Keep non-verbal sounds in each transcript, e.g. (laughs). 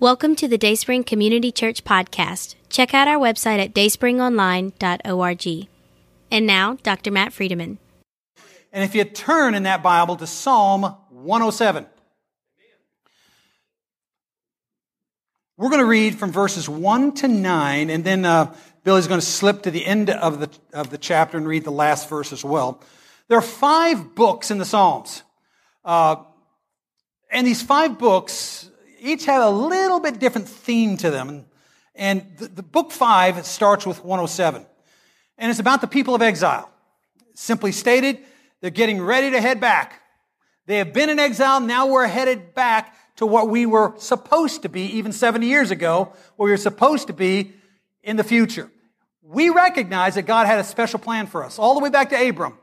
Welcome to the Dayspring Community Church podcast. Check out our website at dayspringonline.org. And now, Dr. Matt Friedeman. And if you turn in that Bible to Psalm 107, we're going to read from verses 1 to 9, and then uh, Billy's going to slip to the end of the, of the chapter and read the last verse as well. There are five books in the Psalms. Uh, and these five books each have a little bit different theme to them. And the, the book five starts with 107. And it's about the people of exile. Simply stated, they're getting ready to head back. They have been in exile. Now we're headed back to what we were supposed to be even 70 years ago, where we were supposed to be in the future. We recognize that God had a special plan for us all the way back to Abram.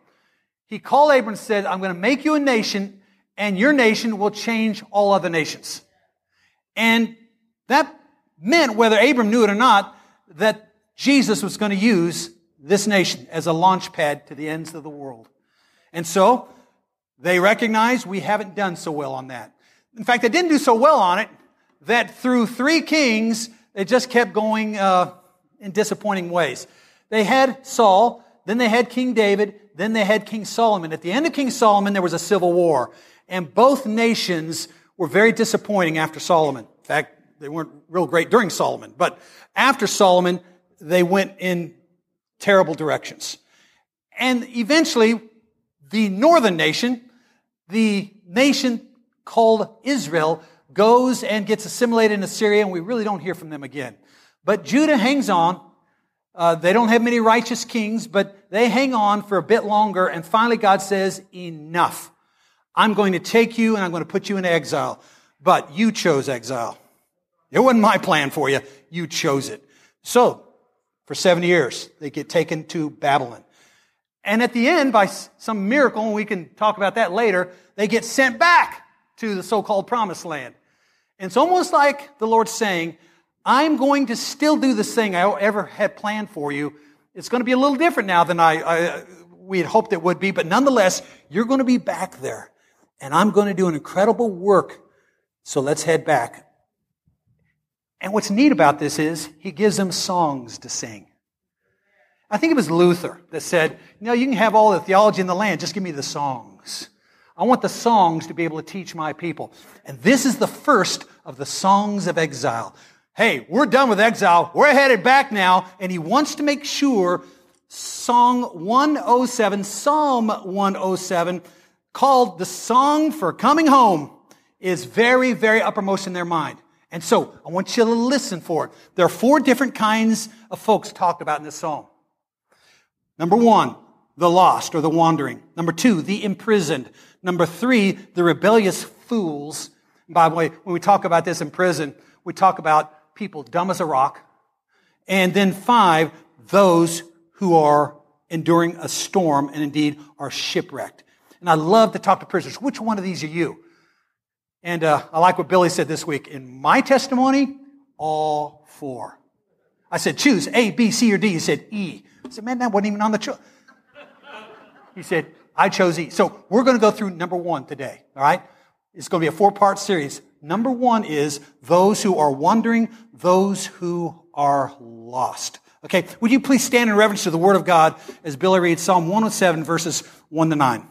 He called Abram and said, I'm going to make you a nation and your nation will change all other nations. And that meant, whether Abram knew it or not, that Jesus was going to use this nation as a launch pad to the ends of the world. And so they recognized we haven't done so well on that. In fact, they didn't do so well on it that through three kings, they just kept going uh, in disappointing ways. They had Saul, then they had King David, then they had King Solomon. At the end of King Solomon, there was a civil war, and both nations were very disappointing after Solomon. In fact, they weren't real great during Solomon, but after Solomon, they went in terrible directions. And eventually, the northern nation, the nation called Israel, goes and gets assimilated in Assyria, and we really don't hear from them again. But Judah hangs on. Uh, they don't have many righteous kings, but they hang on for a bit longer, and finally God says, enough. I'm going to take you and I'm going to put you in exile. But you chose exile. It wasn't my plan for you. You chose it. So, for 70 years, they get taken to Babylon. And at the end, by some miracle, and we can talk about that later, they get sent back to the so-called promised land. And it's almost like the Lord's saying, I'm going to still do this thing I ever had planned for you. It's going to be a little different now than I, I we had hoped it would be, but nonetheless, you're going to be back there and I'm going to do an incredible work. So let's head back. And what's neat about this is he gives them songs to sing. I think it was Luther that said, you know, you can have all the theology in the land, just give me the songs. I want the songs to be able to teach my people. And this is the first of the songs of exile. Hey, we're done with exile. We're headed back now. And he wants to make sure Song 107, Psalm 107, called the Song for Coming Home is very, very uppermost in their mind. And so I want you to listen for it. There are four different kinds of folks talked about in this song. Number one, the lost or the wandering. Number two, the imprisoned. Number three, the rebellious fools. by the way, when we talk about this in prison, we talk about people dumb as a rock. And then five, those who are enduring a storm and indeed are shipwrecked. And I love to talk to prisoners. Which one of these are you? And uh, I like what Billy said this week. In my testimony, all four. I said, choose A, B, C, or D. He said, E. I said, man, that wasn't even on the choice. He said, I chose E. So we're going to go through number one today. All right. It's going to be a four part series. Number one is those who are wandering, those who are lost. Okay. Would you please stand in reverence to the word of God as Billy reads Psalm 107 verses 1 to 9.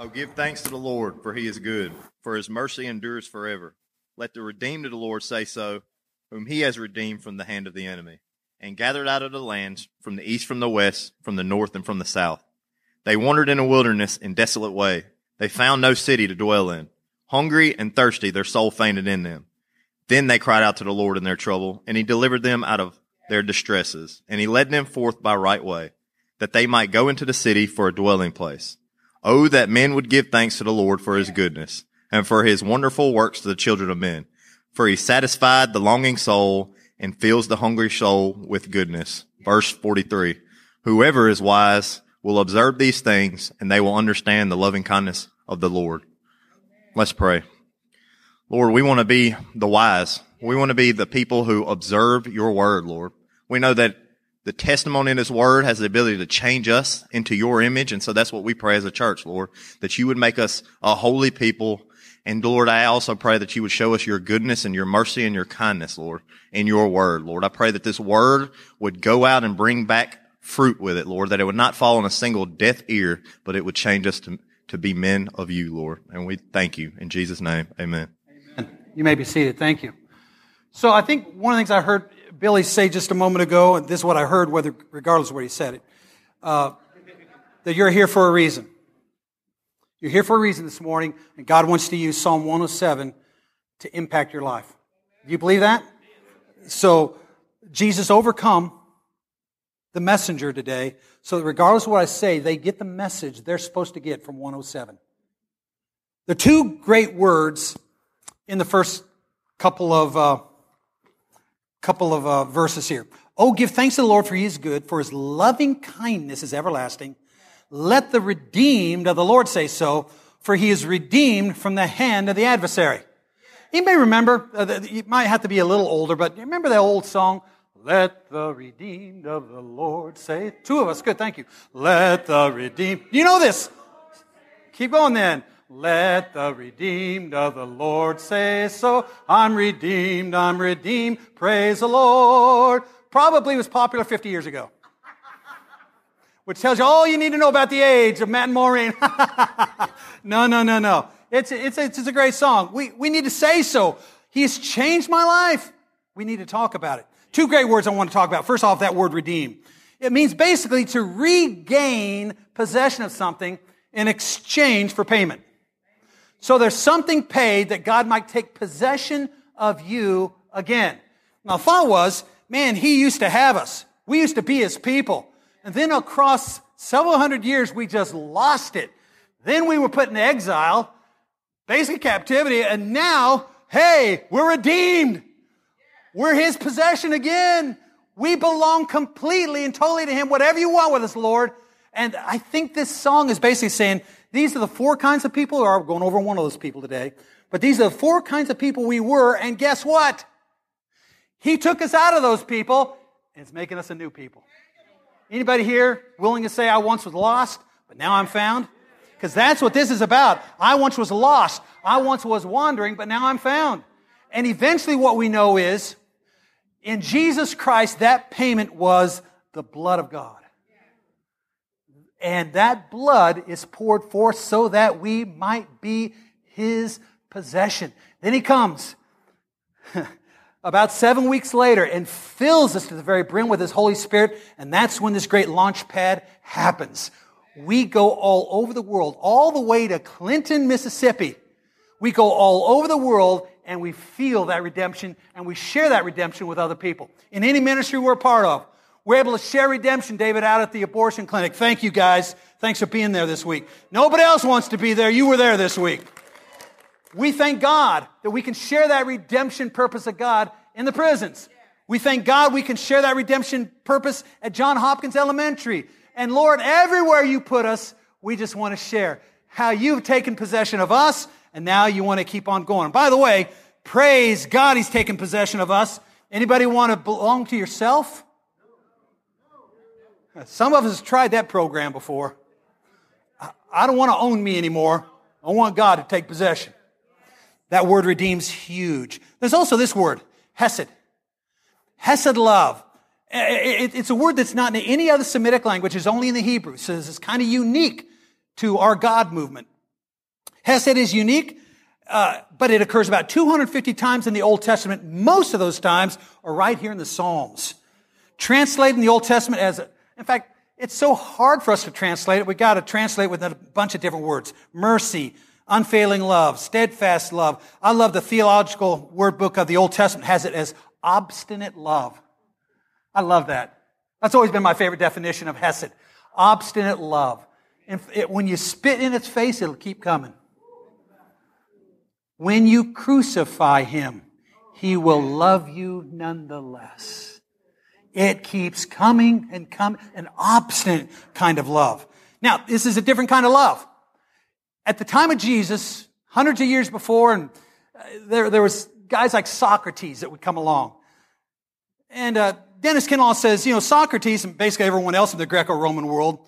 Oh, give thanks to the Lord, for he is good, for his mercy endures forever. Let the redeemed of the Lord say so, whom he has redeemed from the hand of the enemy, and gathered out of the lands, from the east, from the west, from the north, and from the south. They wandered in a wilderness in desolate way. They found no city to dwell in. Hungry and thirsty, their soul fainted in them. Then they cried out to the Lord in their trouble, and he delivered them out of their distresses, and he led them forth by right way, that they might go into the city for a dwelling place. Oh, that men would give thanks to the Lord for his goodness and for his wonderful works to the children of men. For he satisfied the longing soul and fills the hungry soul with goodness. Verse 43. Whoever is wise will observe these things and they will understand the loving kindness of the Lord. Let's pray. Lord, we want to be the wise. We want to be the people who observe your word, Lord. We know that the testimony in his word has the ability to change us into your image. And so that's what we pray as a church, Lord, that you would make us a holy people And Lord, I also pray that you would show us your goodness and your mercy and your kindness, Lord, in your word, Lord. I pray that this word would go out and bring back fruit with it, Lord, that it would not fall on a single deaf ear, but it would change us to, to be men of you, Lord. And we thank you. In Jesus' name, amen. Amen. You may be seated. Thank you. So I think one of the things I heard Billy say just a moment ago, and this is what I heard, whether regardless of where he said it, uh, that you're here for a reason. You're here for a reason this morning, and God wants to use Psalm 107 to impact your life. Do you believe that? So, Jesus overcome the messenger today, so that regardless of what I say, they get the message they're supposed to get from 107. The two great words in the first couple of uh, couple of uh, verses here. Oh, give thanks to the Lord for He is good, for His loving kindness is everlasting. Let the redeemed of the Lord say so, for he is redeemed from the hand of the adversary. You may remember, uh, you might have to be a little older, but you remember that old song? Let the redeemed of the Lord say, two of us, good, thank you. Let the redeemed, you know this. Keep going then. Let the redeemed of the Lord say so. I'm redeemed, I'm redeemed, praise the Lord. Probably was popular 50 years ago which tells you all you need to know about the age of Matt and Maureen. (laughs) no, no, no, no. It's, it's, it's a great song. We, we need to say so. He's changed my life. We need to talk about it. Two great words I want to talk about. First off, that word redeem. It means basically to regain possession of something in exchange for payment. So there's something paid that God might take possession of you again. Now, thought was, man, he used to have us. We used to be his people. And then across several hundred years, we just lost it. Then we were put in exile, basically captivity, and now, hey, we're redeemed. We're his possession again. We belong completely and totally to him. Whatever you want with us, Lord. And I think this song is basically saying these are the four kinds of people, or I'm going over one of those people today, but these are the four kinds of people we were, and guess what? He took us out of those people and it's making us a new people. Anybody here willing to say I once was lost, but now I'm found? Because that's what this is about. I once was lost. I once was wandering, but now I'm found. And eventually what we know is in Jesus Christ, that payment was the blood of God. And that blood is poured forth so that we might be his possession. Then he comes. (laughs) about seven weeks later and fills us to the very brim with his Holy Spirit. And that's when this great launch pad happens. We go all over the world, all the way to Clinton, Mississippi. We go all over the world and we feel that redemption and we share that redemption with other people. In any ministry we're a part of, we're able to share redemption, David, out at the abortion clinic. Thank you guys. Thanks for being there this week. Nobody else wants to be there. You were there this week. We thank God that we can share that redemption purpose of God in the prisons. We thank God we can share that redemption purpose at John Hopkins Elementary. And Lord, everywhere you put us, we just want to share how you've taken possession of us and now you want to keep on going. By the way, praise God he's taken possession of us. Anybody want to belong to yourself? Some of us tried that program before. I don't want to own me anymore. I want God to take possession. That word redeems huge. There's also this word, hesed. Hesed love. It's a word that's not in any other Semitic language. It's only in the Hebrew. So it's kind of unique to our God movement. Hesed is unique, uh, but it occurs about 250 times in the Old Testament. Most of those times are right here in the Psalms. Translated in the Old Testament as, in fact, it's so hard for us to translate it. We got to translate with a bunch of different words. Mercy, unfailing love, steadfast love. I love the theological word book of the Old Testament has it as obstinate love. I love that. That's always been my favorite definition of Hesed. Obstinate love. And it, when you spit in its face, it'll keep coming. When you crucify him, he will love you nonetheless. It keeps coming and coming, an obstinate kind of love. Now, this is a different kind of love at the time of Jesus, hundreds of years before, and uh, there, there was guys like Socrates that would come along. And uh, Dennis Kinlaw says, you know, Socrates and basically everyone else in the Greco-Roman world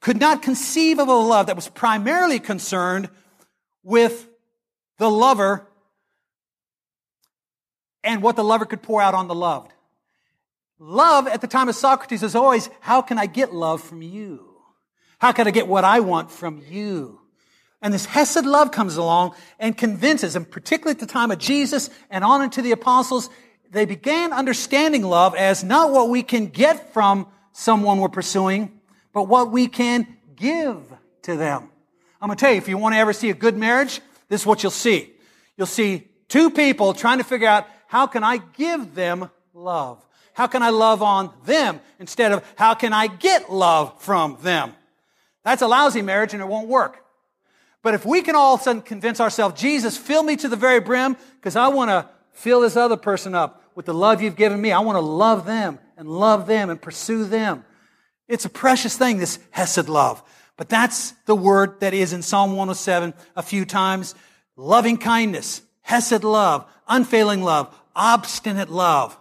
could not conceive of a love that was primarily concerned with the lover and what the lover could pour out on the loved. Love at the time of Socrates is always, how can I get love from you? How can I get what I want from you? And this Hesed love comes along and convinces, and particularly at the time of Jesus and on into the apostles, they began understanding love as not what we can get from someone we're pursuing, but what we can give to them. I'm going to tell you, if you want to ever see a good marriage, this is what you'll see. You'll see two people trying to figure out how can I give them love? How can I love on them instead of how can I get love from them? That's a lousy marriage and it won't work. But if we can all of a sudden convince ourselves, Jesus, fill me to the very brim because I want to fill this other person up with the love you've given me. I want to love them and love them and pursue them. It's a precious thing, this Hesed love. But that's the word that is in Psalm 107 a few times. Loving kindness, Hesed love, unfailing love, obstinate love.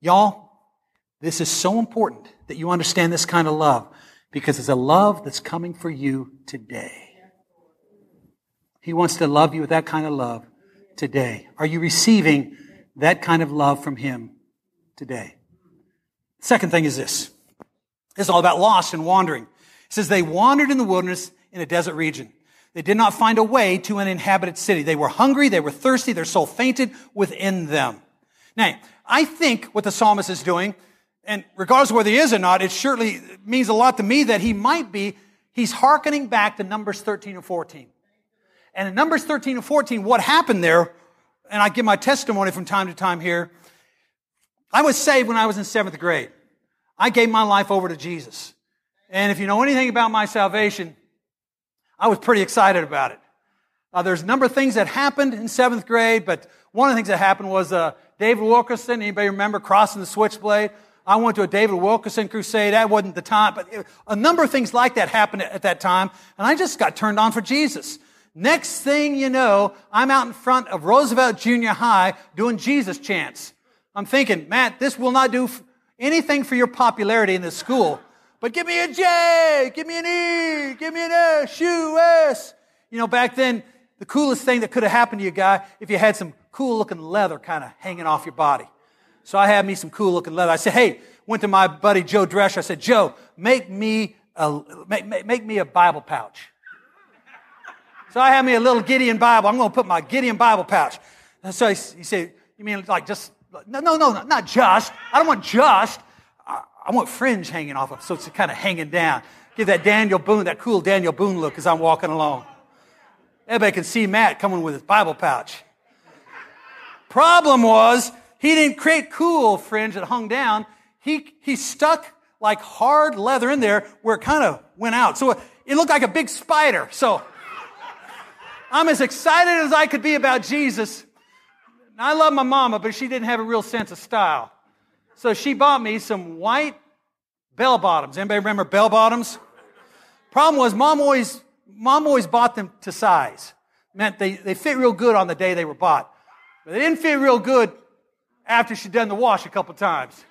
Y'all, this is so important that you understand this kind of love because it's a love that's coming for you today. He wants to love you with that kind of love today. Are you receiving that kind of love from Him today? Second thing is this. It's all about lost and wandering. It says they wandered in the wilderness in a desert region. They did not find a way to an inhabited city. They were hungry, they were thirsty, their soul fainted within them. Now, I think what the psalmist is doing, and regardless of whether he is or not, it surely means a lot to me that he might be, he's hearkening back to Numbers 13 and 14. And in Numbers 13 and 14, what happened there, and I give my testimony from time to time here, I was saved when I was in seventh grade. I gave my life over to Jesus. And if you know anything about my salvation, I was pretty excited about it. Uh, there's a number of things that happened in seventh grade, but one of the things that happened was uh, David Wilkerson. Anybody remember Cross and the Switchblade? I went to a David Wilkerson crusade. That wasn't the time, but a number of things like that happened at, at that time, and I just got turned on for Jesus. Next thing you know, I'm out in front of Roosevelt Junior High doing Jesus chants. I'm thinking, Matt, this will not do anything for your popularity in this school, but give me a J, give me an E, give me an S, U, S. You know, back then, the coolest thing that could have happened to you, guy, if you had some cool looking leather kind of hanging off your body. So I had me some cool looking leather. I said, hey, went to my buddy Joe Drescher. I said, Joe, make me a, make, make, make me a Bible pouch. So I had me a little Gideon Bible. I'm going to put my Gideon Bible pouch. And so he, he said, You mean like just, no, no, no, not just. I don't want just. I, I want fringe hanging off of so it's kind of hanging down. Give that Daniel Boone, that cool Daniel Boone look as I'm walking along. Everybody can see Matt coming with his Bible pouch. Problem was, he didn't create cool fringe that hung down. He, he stuck like hard leather in there where it kind of went out. So it looked like a big spider. So I'm as excited as I could be about Jesus. I love my mama, but she didn't have a real sense of style. So she bought me some white bell bottoms. Anybody remember bell bottoms? Problem was, mom always, mom always bought them to size. Meant they, they fit real good on the day they were bought. But they didn't fit real good after she'd done the wash a couple times.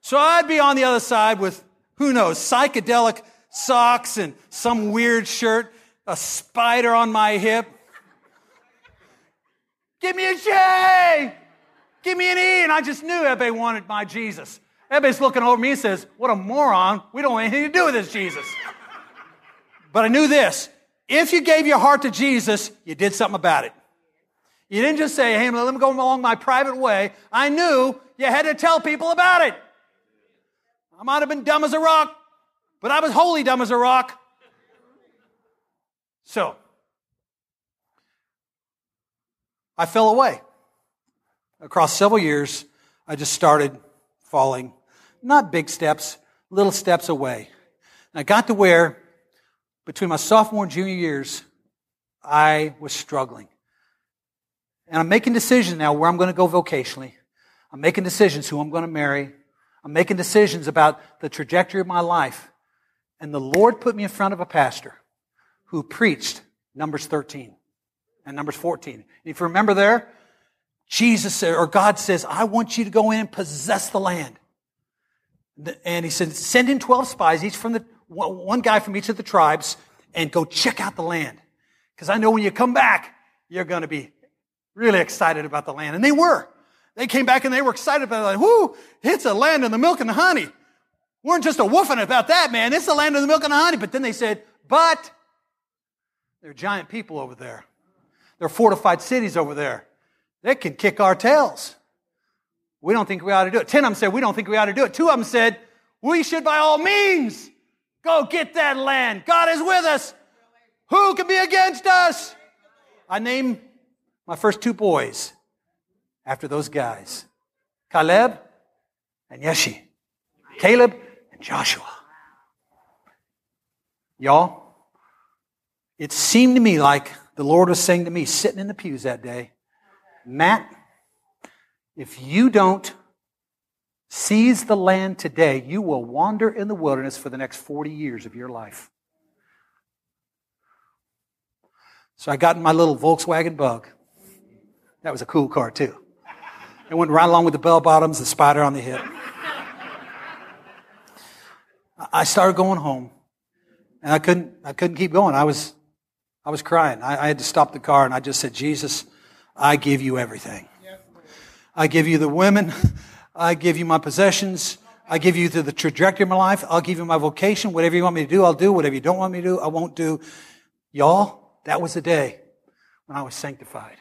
So I'd be on the other side with, who knows, psychedelic socks and some weird shirt, a spider on my hip, Give me a J! Give me an E! And I just knew everybody wanted my Jesus. Everybody's looking over me and says, What a moron. We don't want anything to do with this Jesus. but I knew this. If you gave your heart to Jesus, you did something about it. You didn't just say, Hey, let me go along my private way. I knew you had to tell people about it. I might have been dumb as a rock, but I was wholly dumb as a rock. So, I fell away. Across several years, I just started falling. Not big steps, little steps away. And I got to where, between my sophomore and junior years, I was struggling. And I'm making decisions now where I'm going to go vocationally. I'm making decisions who I'm going to marry. I'm making decisions about the trajectory of my life. And the Lord put me in front of a pastor who preached Numbers 13 and Numbers 14. If you remember there, Jesus or God says, I want you to go in and possess the land. And he said, send in 12 spies, each from the, one guy from each of the tribes, and go check out the land. Because I know when you come back, you're going to be really excited about the land. And they were. They came back and they were excited about it. Like, whoo, it's a land of the milk and the honey. We weren't just a woofing about that, man. It's the land of the milk and the honey. But then they said, but there are giant people over there. There are fortified cities over there. They can kick our tails. We don't think we ought to do it. Ten of them said, we don't think we ought to do it. Two of them said, we should by all means go get that land. God is with us. Who can be against us? I named my first two boys after those guys Caleb and Yeshi. Caleb and Joshua. Y'all, it seemed to me like the Lord was saying to me, sitting in the pews that day, Matt, if you don't seize the land today, you will wander in the wilderness for the next 40 years of your life. So I got in my little Volkswagen bug. That was a cool car, too. It went right along with the bell bottoms, the spider on the hip. I started going home, and I couldn't, I couldn't keep going. I was, I was crying. I, I had to stop the car, and I just said, Jesus, I give you everything. I give you the women. I give you my possessions. I give you the trajectory of my life. I'll give you my vocation. Whatever you want me to do, I'll do. Whatever you don't want me to do, I won't do. Y'all, that was the day when I was sanctified.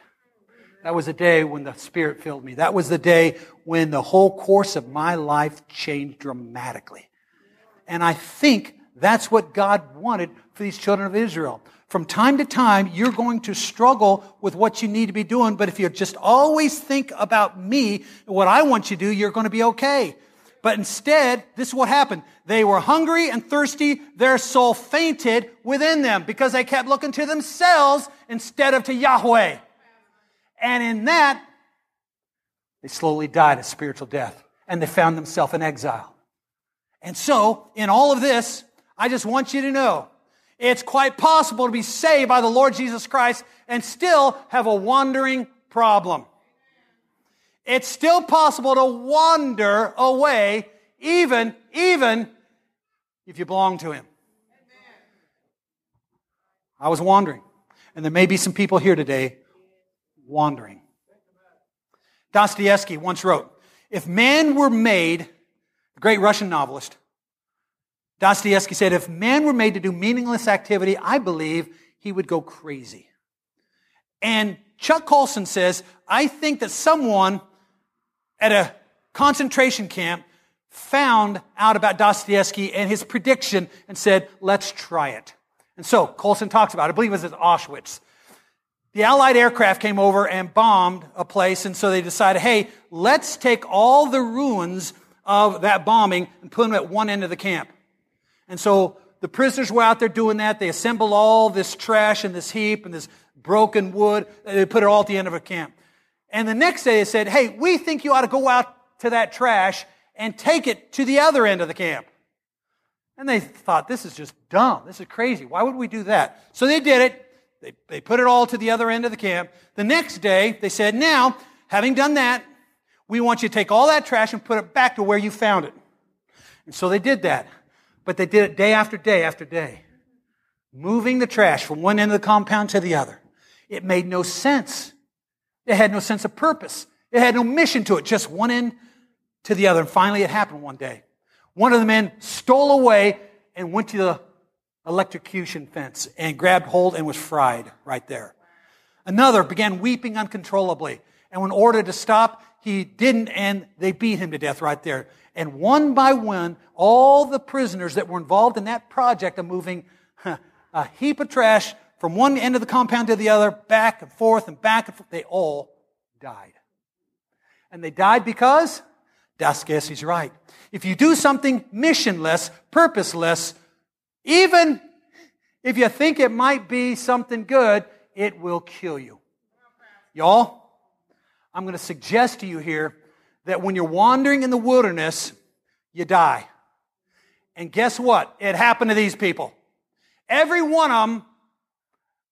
That was the day when the Spirit filled me. That was the day when the whole course of my life changed dramatically. And I think that's what God wanted for these children of Israel. From time to time, you're going to struggle with what you need to be doing, but if you just always think about me what I want you to do, you're going to be okay. But instead, this is what happened. They were hungry and thirsty. Their soul fainted within them because they kept looking to themselves instead of to Yahweh. And in that, they slowly died a spiritual death and they found themselves in exile. And so, in all of this, I just want you to know it's quite possible to be saved by the Lord Jesus Christ and still have a wandering problem. It's still possible to wander away even, even if you belong to Him. I was wandering. And there may be some people here today wandering. Dostoevsky once wrote, if man were made, the great Russian novelist, Dostoevsky said, if man were made to do meaningless activity, I believe he would go crazy. And Chuck Colson says, I think that someone at a concentration camp found out about Dostoevsky and his prediction and said, let's try it. And so Colson talks about it. I believe it was at Auschwitz. The Allied aircraft came over and bombed a place, and so they decided, hey, let's take all the ruins of that bombing and put them at one end of the camp. And so the prisoners were out there doing that. They assembled all this trash and this heap and this broken wood. They put it all at the end of a camp. And the next day they said, hey, we think you ought to go out to that trash and take it to the other end of the camp. And they thought, this is just dumb. This is crazy. Why would we do that? So they did it. They, they put it all to the other end of the camp. The next day, they said, now, having done that, we want you to take all that trash and put it back to where you found it. And so they did that. But they did it day after day after day, moving the trash from one end of the compound to the other. It made no sense. It had no sense of purpose. It had no mission to it, just one end to the other. And finally, it happened one day. One of the men stole away and went to the electrocution fence and grabbed hold and was fried right there. Another began weeping uncontrollably. And when ordered to stop, he didn't, and they beat him to death right there. And one by one, all the prisoners that were involved in that project of moving a heap of trash from one end of the compound to the other, back and forth and back and forth, they all died. And they died because Dostoevsky's right. If you do something missionless, purposeless, even if you think it might be something good, it will kill you. Y'all, I'm going to suggest to you here that when you're wandering in the wilderness, you die. And guess what? It happened to these people. Every one of them,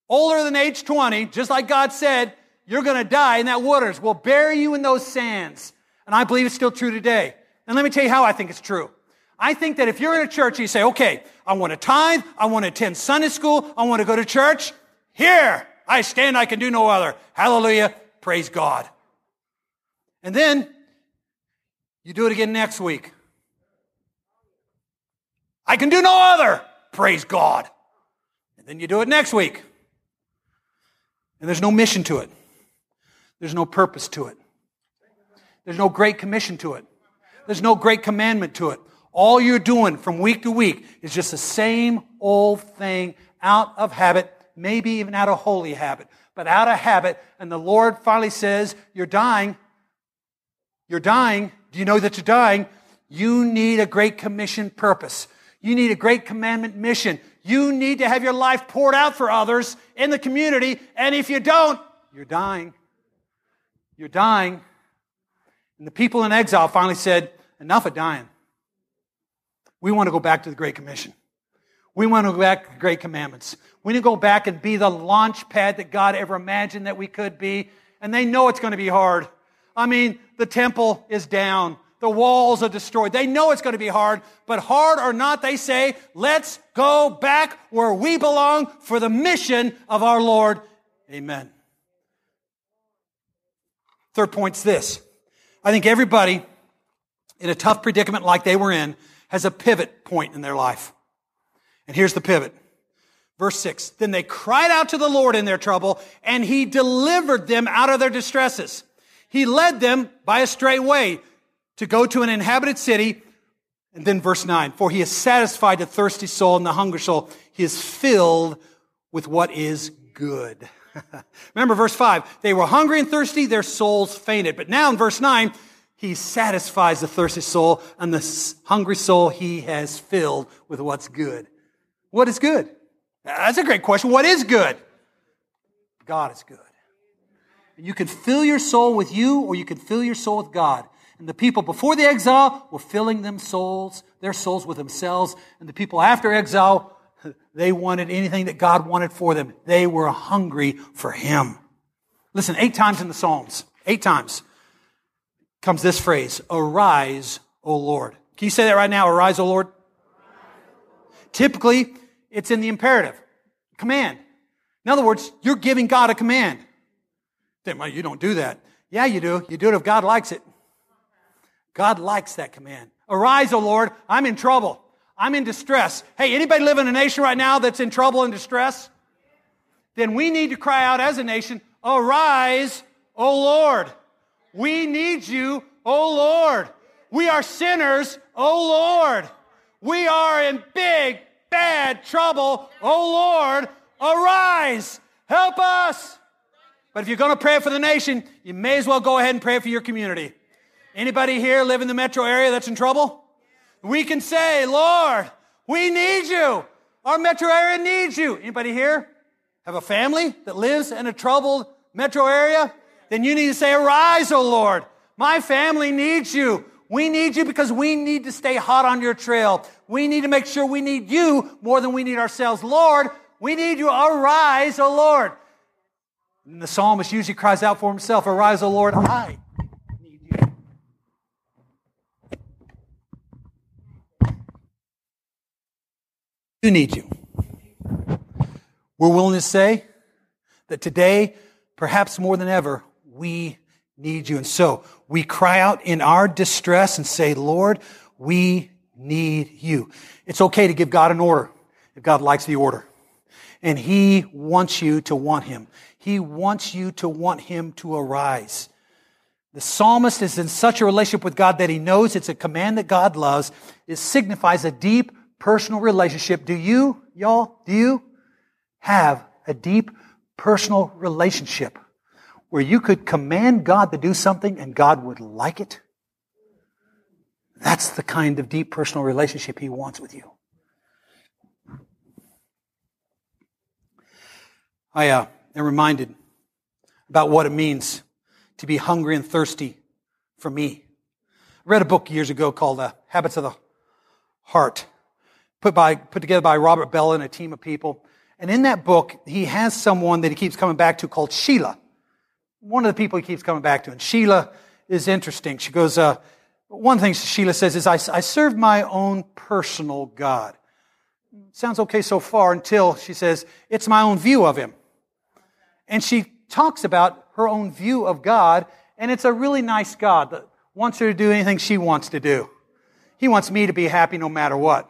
older than age 20, just like God said, you're going to die in that wilderness. We'll bury you in those sands. And I believe it's still true today. And let me tell you how I think it's true. I think that if you're in a church, you say, okay, I want to tithe, I want to attend Sunday school, I want to go to church. Here, I stand, I can do no other. Hallelujah, praise God. And then you do it again next week. I can do no other. Praise God. And then you do it next week. And there's no mission to it. There's no purpose to it. There's no great commission to it. There's no great commandment to it. All you're doing from week to week is just the same old thing out of habit, maybe even out of holy habit, but out of habit. And the Lord finally says, You're dying. You're dying. Do you know that you're dying? You need a great commission purpose. You need a great commandment mission. You need to have your life poured out for others in the community. And if you don't, you're dying. You're dying. And the people in exile finally said, enough of dying. We want to go back to the Great Commission. We want to go back to the Great Commandments. We need to go back and be the launch pad that God ever imagined that we could be. And they know it's going to be hard. I mean, the temple is down. The walls are destroyed. They know it's going to be hard, but hard or not, they say, let's go back where we belong for the mission of our Lord. Amen. Third point's this. I think everybody in a tough predicament like they were in has a pivot point in their life. And here's the pivot. Verse 6. Then they cried out to the Lord in their trouble, and he delivered them out of their distresses. He led them by a straight way to go to an inhabited city. And then verse 9, for he has satisfied the thirsty soul and the hungry soul. He is filled with what is good. (laughs) Remember verse 5, they were hungry and thirsty, their souls fainted. But now in verse 9, he satisfies the thirsty soul and the hungry soul he has filled with what's good. What is good? That's a great question. What is good? God is good. You can fill your soul with you or you can fill your soul with God. And the people before the exile were filling them souls, their souls with themselves. And the people after exile, (laughs) they wanted anything that God wanted for them. They were hungry for Him. Listen, eight times in the Psalms, eight times comes this phrase, arise, O Lord. Can you say that right now? Arise, O Lord. Typically, it's in the imperative, command. In other words, you're giving God a command. Then, well, you don't do that. Yeah, you do. You do it if God likes it. God likes that command. Arise, O Lord. I'm in trouble. I'm in distress. Hey, anybody live in a nation right now that's in trouble and distress? Then we need to cry out as a nation, Arise, O Lord. We need you, O Lord. We are sinners, O Lord. We are in big, bad trouble, O Lord. Arise. Help us. But if you're going to pray for the nation, you may as well go ahead and pray for your community. Anybody here live in the metro area that's in trouble? We can say, Lord, we need you. Our metro area needs you. Anybody here have a family that lives in a troubled metro area? Then you need to say, arise, O Lord. My family needs you. We need you because we need to stay hot on your trail. We need to make sure we need you more than we need ourselves. Lord, we need you. Arise, O Lord. And the psalmist usually cries out for himself, Arise, O Lord, I do need you. We're willing to say that today, perhaps more than ever, we need you. And so we cry out in our distress and say, Lord, we need you. It's okay to give God an order if God likes the order. And He wants you to want Him. He wants you to want Him to arise. The psalmist is in such a relationship with God that he knows it's a command that God loves. It signifies a deep personal relationship. Do you, y'all, do you have a deep personal relationship where you could command God to do something and God would like it? That's the kind of deep personal relationship He wants with you. I uh, am reminded about what it means to be hungry and thirsty for me. I read a book years ago called uh, Habits of the Heart put by, put together by Robert Bellah and a team of people. And in that book, he has someone that he keeps coming back to called Sheila. One of the people he keeps coming back to. And Sheila is interesting. She goes, uh, One thing Sheila says is, I, I serve my own personal God. Sounds okay so far until she says, it's my own view of him. And she talks about her own view of God, and it's a really nice God that wants her to do anything she wants to do. He wants me to be happy no matter what.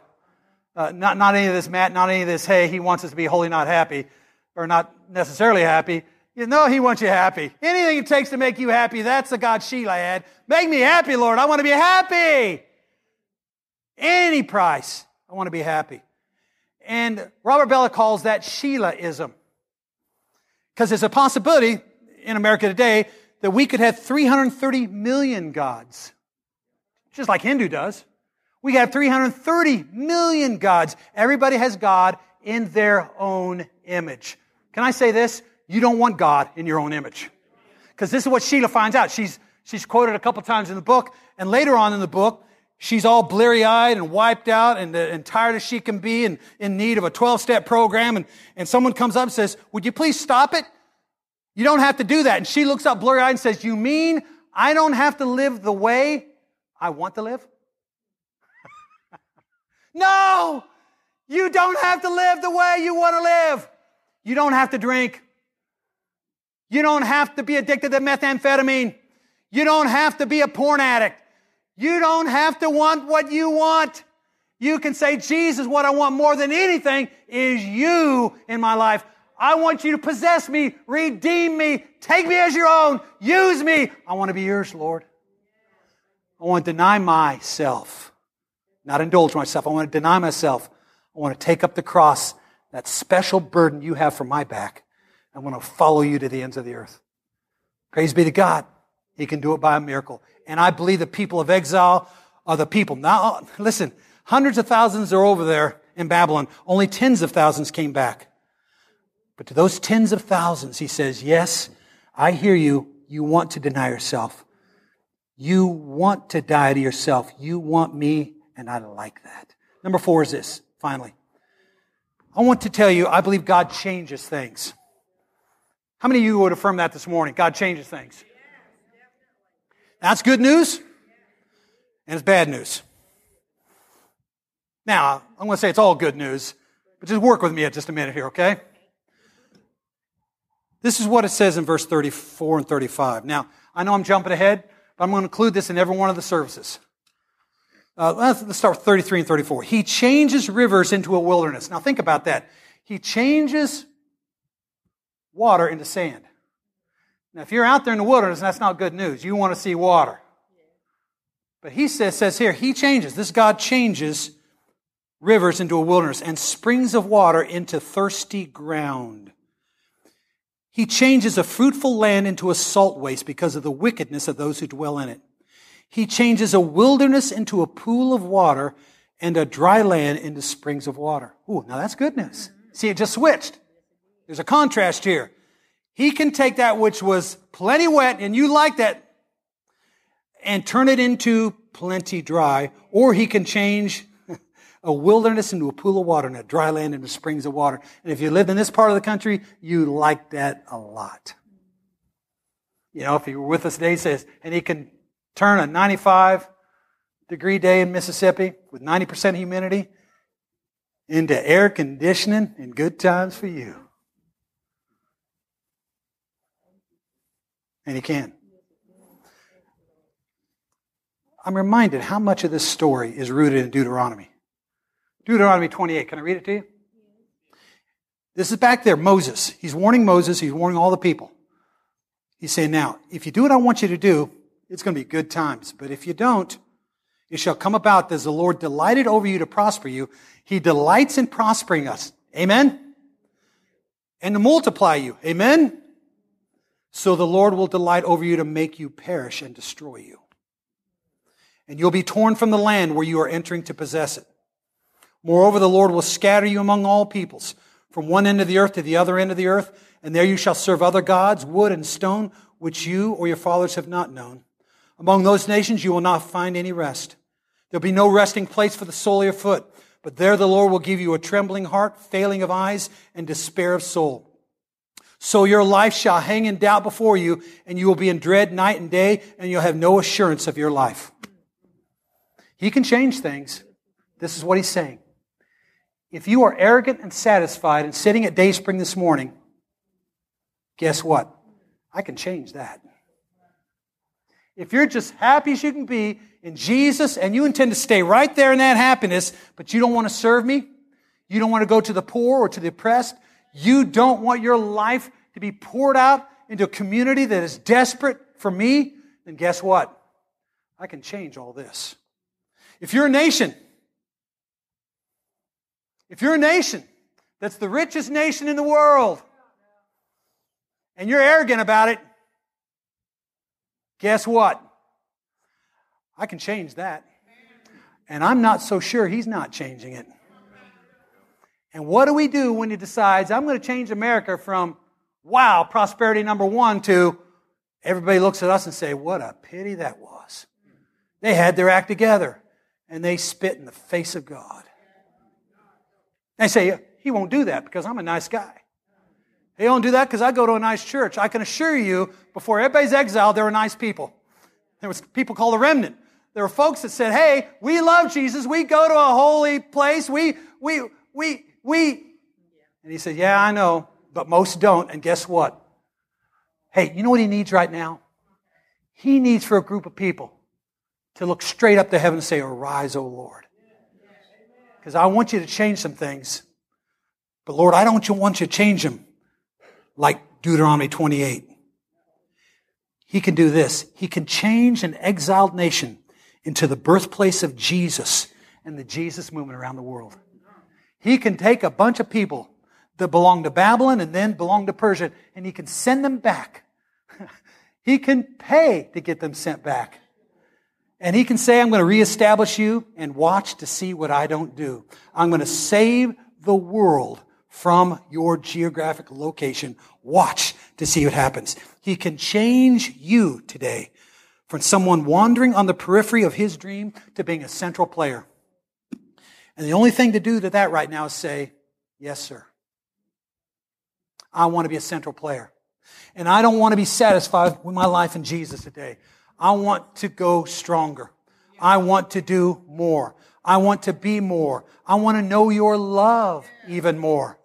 Uh, not, not any of this, Matt, not any of this, hey, he wants us to be holy, not happy, or not necessarily happy. You know he wants you happy. Anything it takes to make you happy, that's the God Sheila had. Make me happy, Lord. I want to be happy. Any price. I want to be happy. And Robert Bellah calls that Sheilaism. Because there's a possibility in America today that we could have 330 million gods. Just like Hindu does. We have 330 million gods. Everybody has God in their own image. Can I say this? You don't want God in your own image. Because this is what Sheila finds out. She's, she's quoted a couple times in the book, and later on in the book, she's all bleary eyed and wiped out and, uh, and tired as she can be and in need of a 12 step program. And, and someone comes up and says, Would you please stop it? You don't have to do that. And she looks up blurry eyed and says, You mean I don't have to live the way I want to live? (laughs) no! You don't have to live the way you want to live. You don't have to drink. You don't have to be addicted to methamphetamine. You don't have to be a porn addict. You don't have to want what you want. You can say, Jesus, what I want more than anything is you in my life. I want you to possess me, redeem me, take me as your own, use me. I want to be yours, Lord. I want to deny myself, not indulge myself. I want to deny myself. I want to take up the cross, that special burden you have for my back. I want to follow you to the ends of the earth. Praise be to God. He can do it by a miracle. And I believe the people of exile are the people. Now, listen, hundreds of thousands are over there in Babylon. Only tens of thousands came back. But to those tens of thousands, he says, yes, I hear you. You want to deny yourself. You want to die to yourself. You want me, and I like that. Number four is this, finally. I want to tell you, I believe God changes things. How many of you would affirm that this morning? God changes things. That's good news, and it's bad news. Now, I'm going to say it's all good news, but just work with me just a minute here, okay? This is what it says in verse 34 and 35. Now, I know I'm jumping ahead, but I'm going to include this in every one of the services. Uh, let's start with 33 and 34. He changes rivers into a wilderness. Now, think about that. He changes water into sand. Now, if you're out there in the wilderness, that's not good news. You want to see water. But he says, says here, he changes. This God changes rivers into a wilderness and springs of water into thirsty ground. He changes a fruitful land into a salt waste because of the wickedness of those who dwell in it. He changes a wilderness into a pool of water and a dry land into springs of water. Ooh, now that's good news. See, it just switched. There's a contrast here. He can take that which was plenty wet and you like that and turn it into plenty dry, or he can change (laughs) a wilderness into a pool of water and a dry land into springs of water. And if you lived in this part of the country, you like that a lot. You know, if you were with us today, he says, and he can turn a 95 degree day in Mississippi with 90% humidity into air conditioning and good times for you. And he can. I'm reminded how much of this story is rooted in Deuteronomy. Deuteronomy 28. Can I read it to you? This is back there, Moses. He's warning Moses, he's warning all the people. He's saying, Now, if you do what I want you to do, it's going to be good times. But if you don't, it shall come about as the Lord delighted over you to prosper you. He delights in prospering us. Amen? And to multiply you. Amen? So the Lord will delight over you to make you perish and destroy you. And you'll be torn from the land where you are entering to possess it. Moreover, the Lord will scatter you among all peoples, from one end of the earth to the other end of the earth, and there you shall serve other gods, wood and stone, which you or your fathers have not known. Among those nations you will not find any rest. There'll be no resting place for the sole of your foot, but there the Lord will give you a trembling heart, failing of eyes, and despair of soul. So your life shall hang in doubt before you, and you will be in dread night and day, and you'll have no assurance of your life. He can change things. This is what he's saying. If you are arrogant and satisfied and sitting at Dayspring this morning, guess what? I can change that. If you're just happy as you can be in Jesus and you intend to stay right there in that happiness, but you don't want to serve me, you don't want to go to the poor or to the oppressed, you don't want your life to be poured out into a community that is desperate for me, then guess what? I can change all this. If you're a nation, if you're a nation that's the richest nation in the world, and you're arrogant about it, guess what? I can change that. And I'm not so sure he's not changing it. And what do we do when he decides, I'm going to change America from, wow, prosperity number one to everybody looks at us and say, what a pity that was. They had their act together and they spit in the face of God. They say, he won't do that because I'm a nice guy. He won't do that because I go to a nice church. I can assure you, before everybody's exiled, there were nice people. There was people called the remnant. There were folks that said, hey, we love Jesus. We go to a holy place. We, we, we, we. And he said, yeah, I know, but most don't. And guess what? Hey, you know what he needs right now? He needs for a group of people to look straight up to heaven and say, arise, O Lord. Because I want you to change some things. But Lord, I don't want you to change them like Deuteronomy 28. He can do this. He can change an exiled nation into the birthplace of Jesus and the Jesus movement around the world. He can take a bunch of people that belong to Babylon and then belong to Persia and he can send them back. (laughs) he can pay to get them sent back. And he can say, I'm going to reestablish you and watch to see what I don't do. I'm going to save the world from your geographic location. Watch to see what happens. He can change you today from someone wandering on the periphery of his dream to being a central player. And the only thing to do to that right now is say, yes, sir. I want to be a central player. And I don't want to be satisfied with my life in Jesus today. I want to go stronger. I want to do more. I want to be more. I want to know your love even more.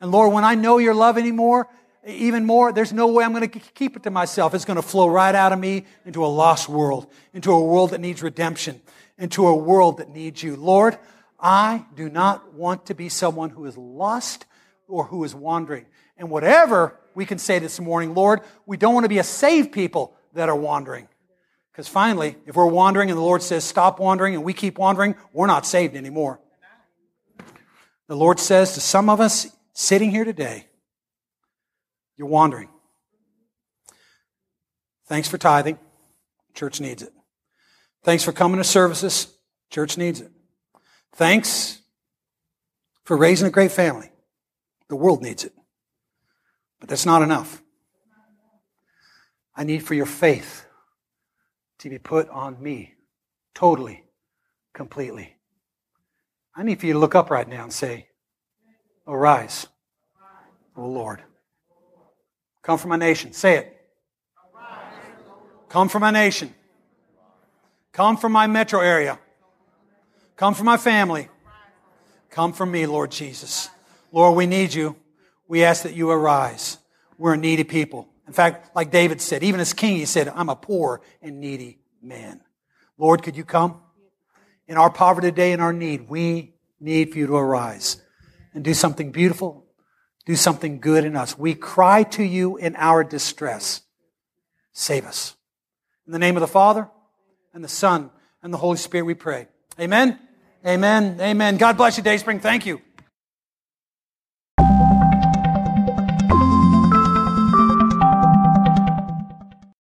And Lord, when I know your love anymore, even more, there's no way I'm going to keep it to myself. It's going to flow right out of me into a lost world, into a world that needs redemption, into a world that needs you. Lord, I do not want to be someone who is lost or who is wandering. And whatever we can say this morning, Lord, we don't want to be a saved people that are wandering. Because finally, if we're wandering and the Lord says stop wandering and we keep wandering, we're not saved anymore. The Lord says to some of us, sitting here today, you're wandering. Thanks for tithing. Church needs it. Thanks for coming to services. Church needs it. Thanks for raising a great family. The world needs it. But that's not enough. I need for your faith to be put on me totally, completely. I need for you to look up right now and say, Arise, O Lord. Come from my nation. Say it. Come from my nation. Come from my metro area. Come from my family. Come from me, Lord Jesus. Lord, we need you. We ask that you arise. We're a needy people. In fact, like David said, even as king, he said, I'm a poor and needy man. Lord, could you come? In our poverty today, in our need, we need for you to arise and do something beautiful, do something good in us. We cry to you in our distress. Save us. In the name of the Father and the Son and the Holy Spirit, we pray. Amen. Amen. Amen. God bless you, Dayspring. Thank you.